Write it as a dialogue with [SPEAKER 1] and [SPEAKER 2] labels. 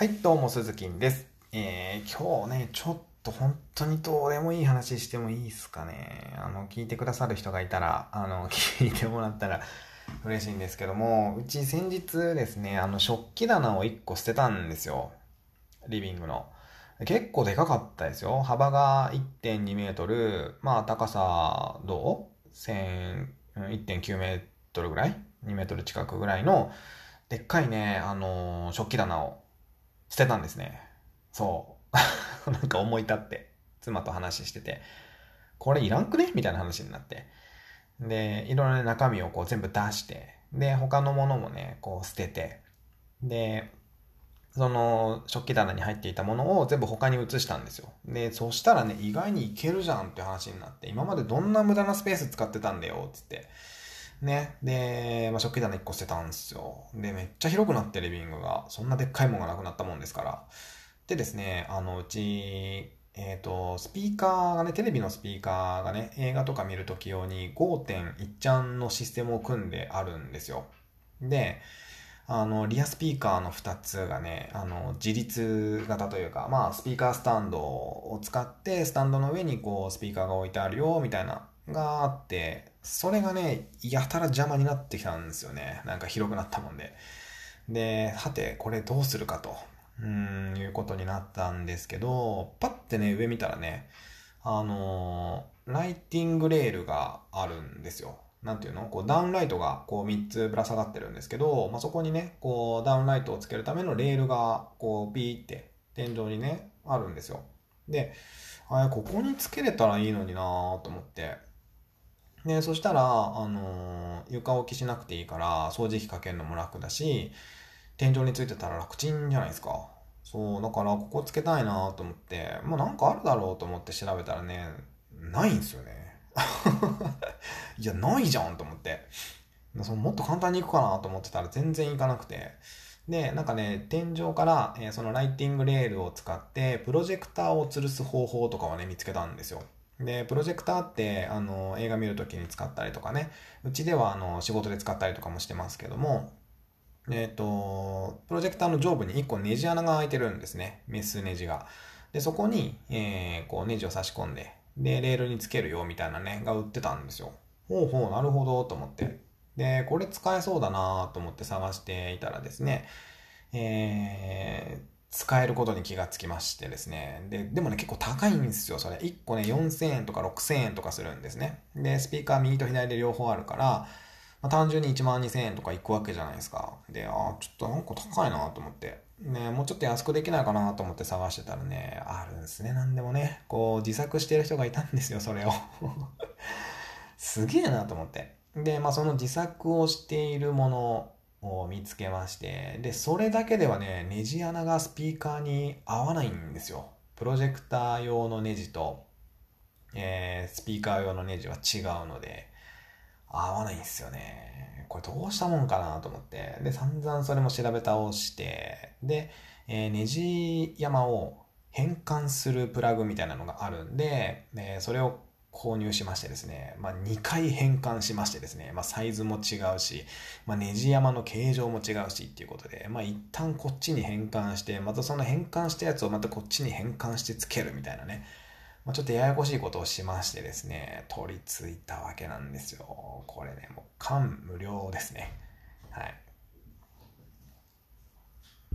[SPEAKER 1] はい、どうも、鈴木です。えー、今日ね、ちょっと本当にどうでもいい話してもいいですかね。あの、聞いてくださる人がいたら、あの、聞いてもらったら嬉しいんですけども、うち先日ですね、あの、食器棚を1個捨てたんですよ。リビングの。結構でかかったですよ。幅が1.2メートル、まあ高さどう ?1000、1.9メートルぐらい ?2 メートル近くぐらいの、でっかいね、あの食器棚を捨てたんですね。そう。なんか思い立って、妻と話してて、これいらんくね？みたいな話になって。で、いろいろな中身をこう全部出して、で、他のものもね、こう捨てて、で、その食器棚に入っていたものを全部他に移したんですよ。で、そしたらね、意外にいけるじゃんって話になって、今までどんな無駄なスペース使ってたんだよ、つって。ね。で、まあ、食器棚1個捨てたんですよ。で、めっちゃ広くなってリビングが。そんなでっかいもんがなくなったもんですから。でですね、あの、うち、えっ、と、スピーカーがね、テレビのスピーカーがね、映画とか見るとき用に5.1ちゃんのシステムを組んであるんですよ。で、あの、リアスピーカーの2つがね、あの、自立型というか、まあ、スピーカースタンドを使って、スタンドの上にこう、スピーカーが置いてあるよ、みたいな、があって、それがね、やたら邪魔になってきたんですよね。なんか広くなったもんで。で、はて、これどうするかと、うーん、いうことになったんですけど、パッてね、上見たらね、あのーライティングレールがあるんですよ。なんていうの？こうダウンライトがこう3つぶら下がってるんですけど、まあ、そこにね、こうダウンライトをつけるためのレールがこうピーって天井にね、あるんですよ。で、あれ、ここにつけれたらいいのになぁと思って。で、そしたら、あのー床置きしなくていいから掃除機かけるのも楽だし、天井についてたら楽ちんじゃないですか。そう、だからここつけたいなと思って、まあなんかあるだろうと思って調べたらね、ないんですよね。いや、ないじゃんと思って。そのもっと簡単にいくかなと思ってたら全然いかなくて。で、なんかね、天井から、えーそのライティングレールを使って、プロジェクターを吊るす方法とかをね、見つけたんですよ。で、プロジェクターって、あの、映画見るときに使ったりとかね、うちでは、あの、仕事で使ったりとかもしてますけども、えっ、と、プロジェクターの上部に1個ネジ穴が開いてるんですね。メスネジが。で、そこに、えーこうネジを差し込んで、で、レールにつけるよみたいなね、が売ってたんですよ。ほうほう、なるほど、と思って。で、これ使えそうだなと思って探していたらですね、えー使えることに気がつきましてですね。で、でもね、結構高いんですよ、それ。1個ね、4000円とか6000円とかするんですね。で、スピーカー右と左で両方あるから、まあ、単純に1万2000円とかいくわけじゃないですか。で、あーちょっとなんか高いなと思って。ね、もうちょっと安くできないかなと思って探してたらね、あるんですね、なんでもね。こう、自作してる人がいたんですよ、それを。すげえなと思って。で、まあその自作をしているものを見つけまして、で、それだけではね、ネジ穴がスピーカーに合わないんですよ。プロジェクター用のネジと、えースピーカー用のネジは違うので、合わないんですよね。これどうしたもんかなと思って。で、散々それも調べ倒して、で、えーネジ山を変換するプラグみたいなのがあるんで、えそれを購入しましてですね、まあ、2回変換しましてですね、まあ、サイズも違うし、まあ、ネジ山の形状も違うしっていうことで、まあ、一旦こっちに変換して、またその変換したやつをまたこっちに変換してつけるみたいなね、まあ、ちょっとややこしいことをしましてですね、取り付いたわけなんですよ。これね、もう感無量ですね。はい。